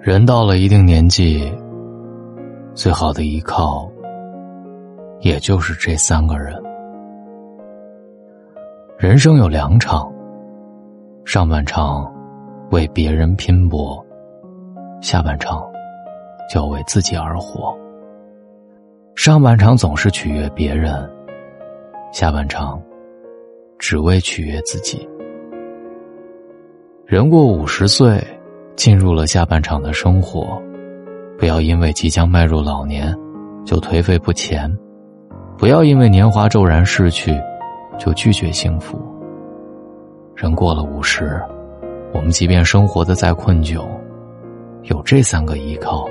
人到了一定年纪，最好的依靠，也就是这三个人。人生有两场，上半场为别人拼搏，下半场就要为自己而活。上半场总是取悦别人，下半场只为取悦自己。人过五十岁。进入了下半场的生活，不要因为即将迈入老年就颓废不前，不要因为年华骤然逝去就拒绝幸福。人过了五十，我们即便生活的再困窘，有这三个依靠，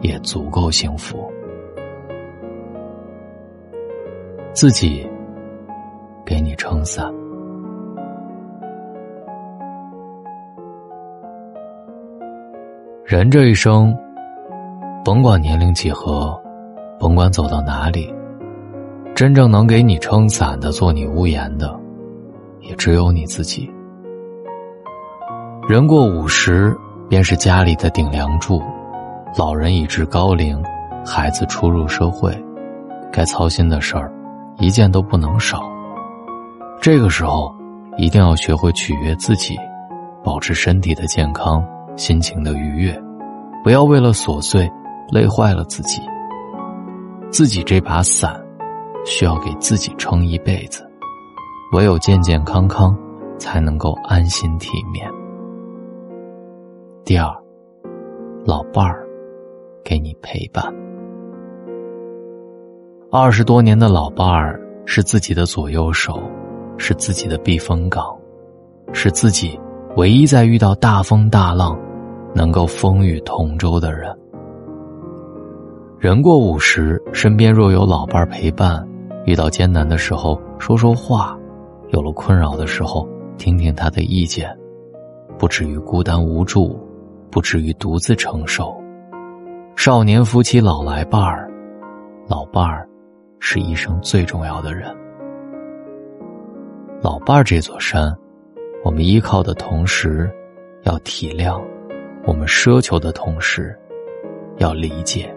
也足够幸福。自己给你撑伞。人这一生，甭管年龄几何，甭管走到哪里，真正能给你撑伞的、做你屋檐的，也只有你自己。人过五十，便是家里的顶梁柱，老人已至高龄，孩子初入社会，该操心的事儿，一件都不能少。这个时候，一定要学会取悦自己，保持身体的健康。心情的愉悦，不要为了琐碎累坏了自己。自己这把伞，需要给自己撑一辈子。唯有健健康康，才能够安心体面。第二，老伴儿给你陪伴。二十多年的老伴儿是自己的左右手，是自己的避风港，是自己唯一在遇到大风大浪。能够风雨同舟的人，人过五十，身边若有老伴陪伴，遇到艰难的时候说说话，有了困扰的时候听听他的意见，不至于孤单无助，不至于独自承受。少年夫妻老来伴儿，老伴儿是一生最重要的人。老伴儿这座山，我们依靠的同时，要体谅。我们奢求的同时，要理解，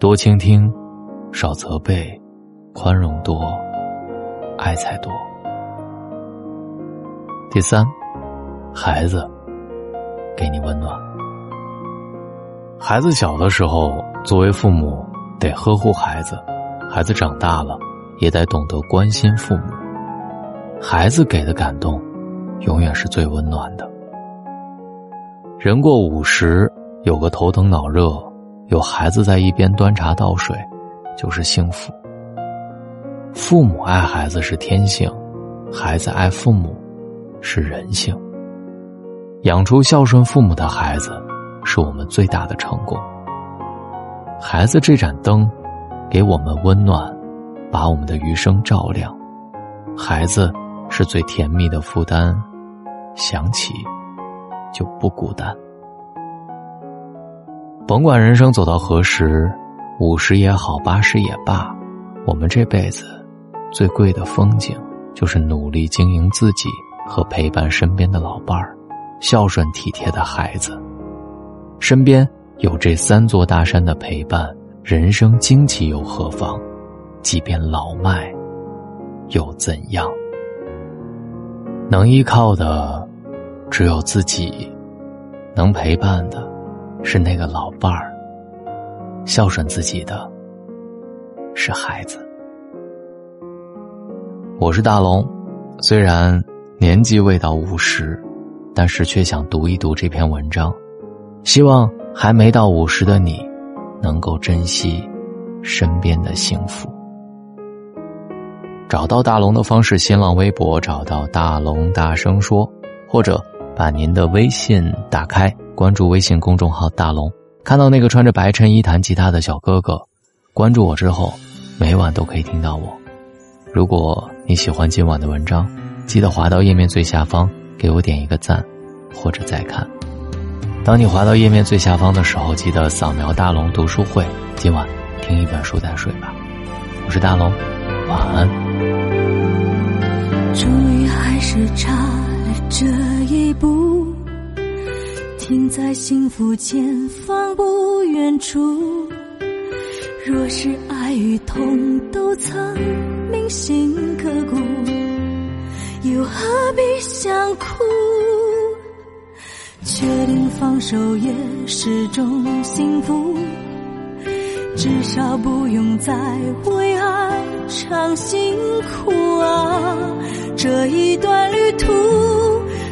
多倾听，少责备，宽容多，爱才多。第三，孩子给你温暖。孩子小的时候，作为父母得呵护孩子；孩子长大了，也得懂得关心父母。孩子给的感动，永远是最温暖的。人过五十，有个头疼脑热，有孩子在一边端茶倒水，就是幸福。父母爱孩子是天性，孩子爱父母是人性。养出孝顺父母的孩子，是我们最大的成功。孩子这盏灯，给我们温暖，把我们的余生照亮。孩子是最甜蜜的负担，想起。就不孤单。甭管人生走到何时，五十也好，八十也罢，我们这辈子最贵的风景，就是努力经营自己和陪伴身边的老伴儿，孝顺体贴的孩子。身边有这三座大山的陪伴，人生惊奇又何妨？即便老迈，又怎样？能依靠的。只有自己能陪伴的，是那个老伴儿；孝顺自己的，是孩子。我是大龙，虽然年纪未到五十，但是却想读一读这篇文章，希望还没到五十的你，能够珍惜身边的幸福。找到大龙的方式：新浪微博找到大龙，大声说，或者。把您的微信打开，关注微信公众号“大龙”，看到那个穿着白衬衣弹吉他的小哥哥，关注我之后，每晚都可以听到我。如果你喜欢今晚的文章，记得滑到页面最下方给我点一个赞，或者再看。当你滑到页面最下方的时候，记得扫描大龙读书会，今晚听一本书再睡吧。我是大龙，晚安。终于还是差了这一步，停在幸福前方不远处。若是爱与痛都曾铭心刻骨，又何必想哭？确定放手也是种幸福，至少不用再为常辛苦啊！这一段旅途，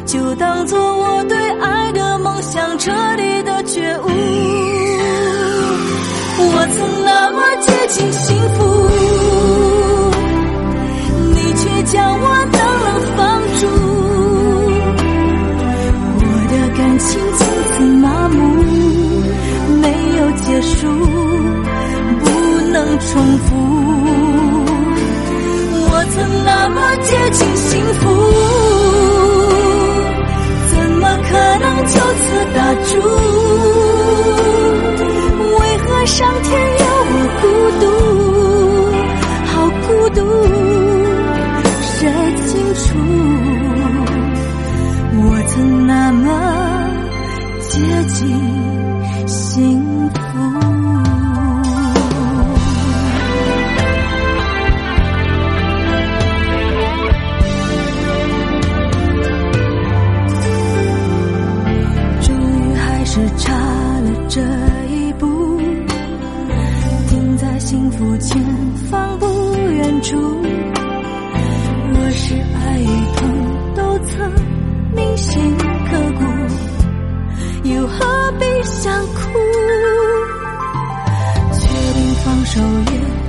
就当做我对爱的梦想彻底的觉悟。我曾那么接近幸福，怎么可能就此打住？为何上天要我孤独，好孤独，谁清楚？我曾那么接近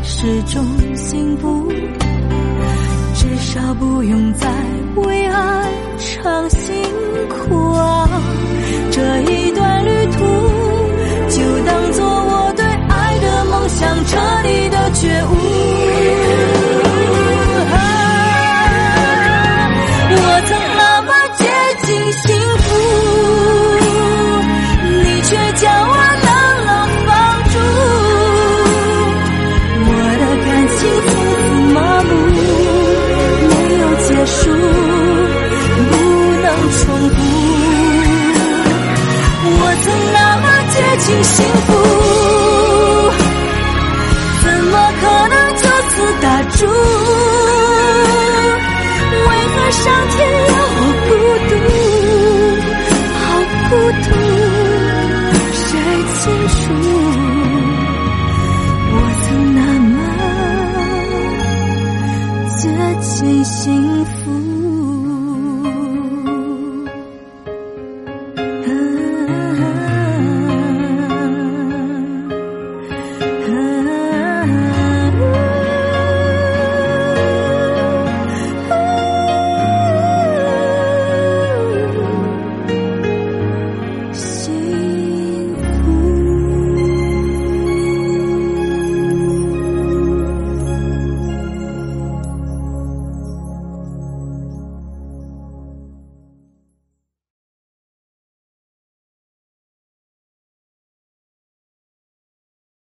是种幸福，至少不用再为爱伤心。幸福，怎么可能就此打住？为何上天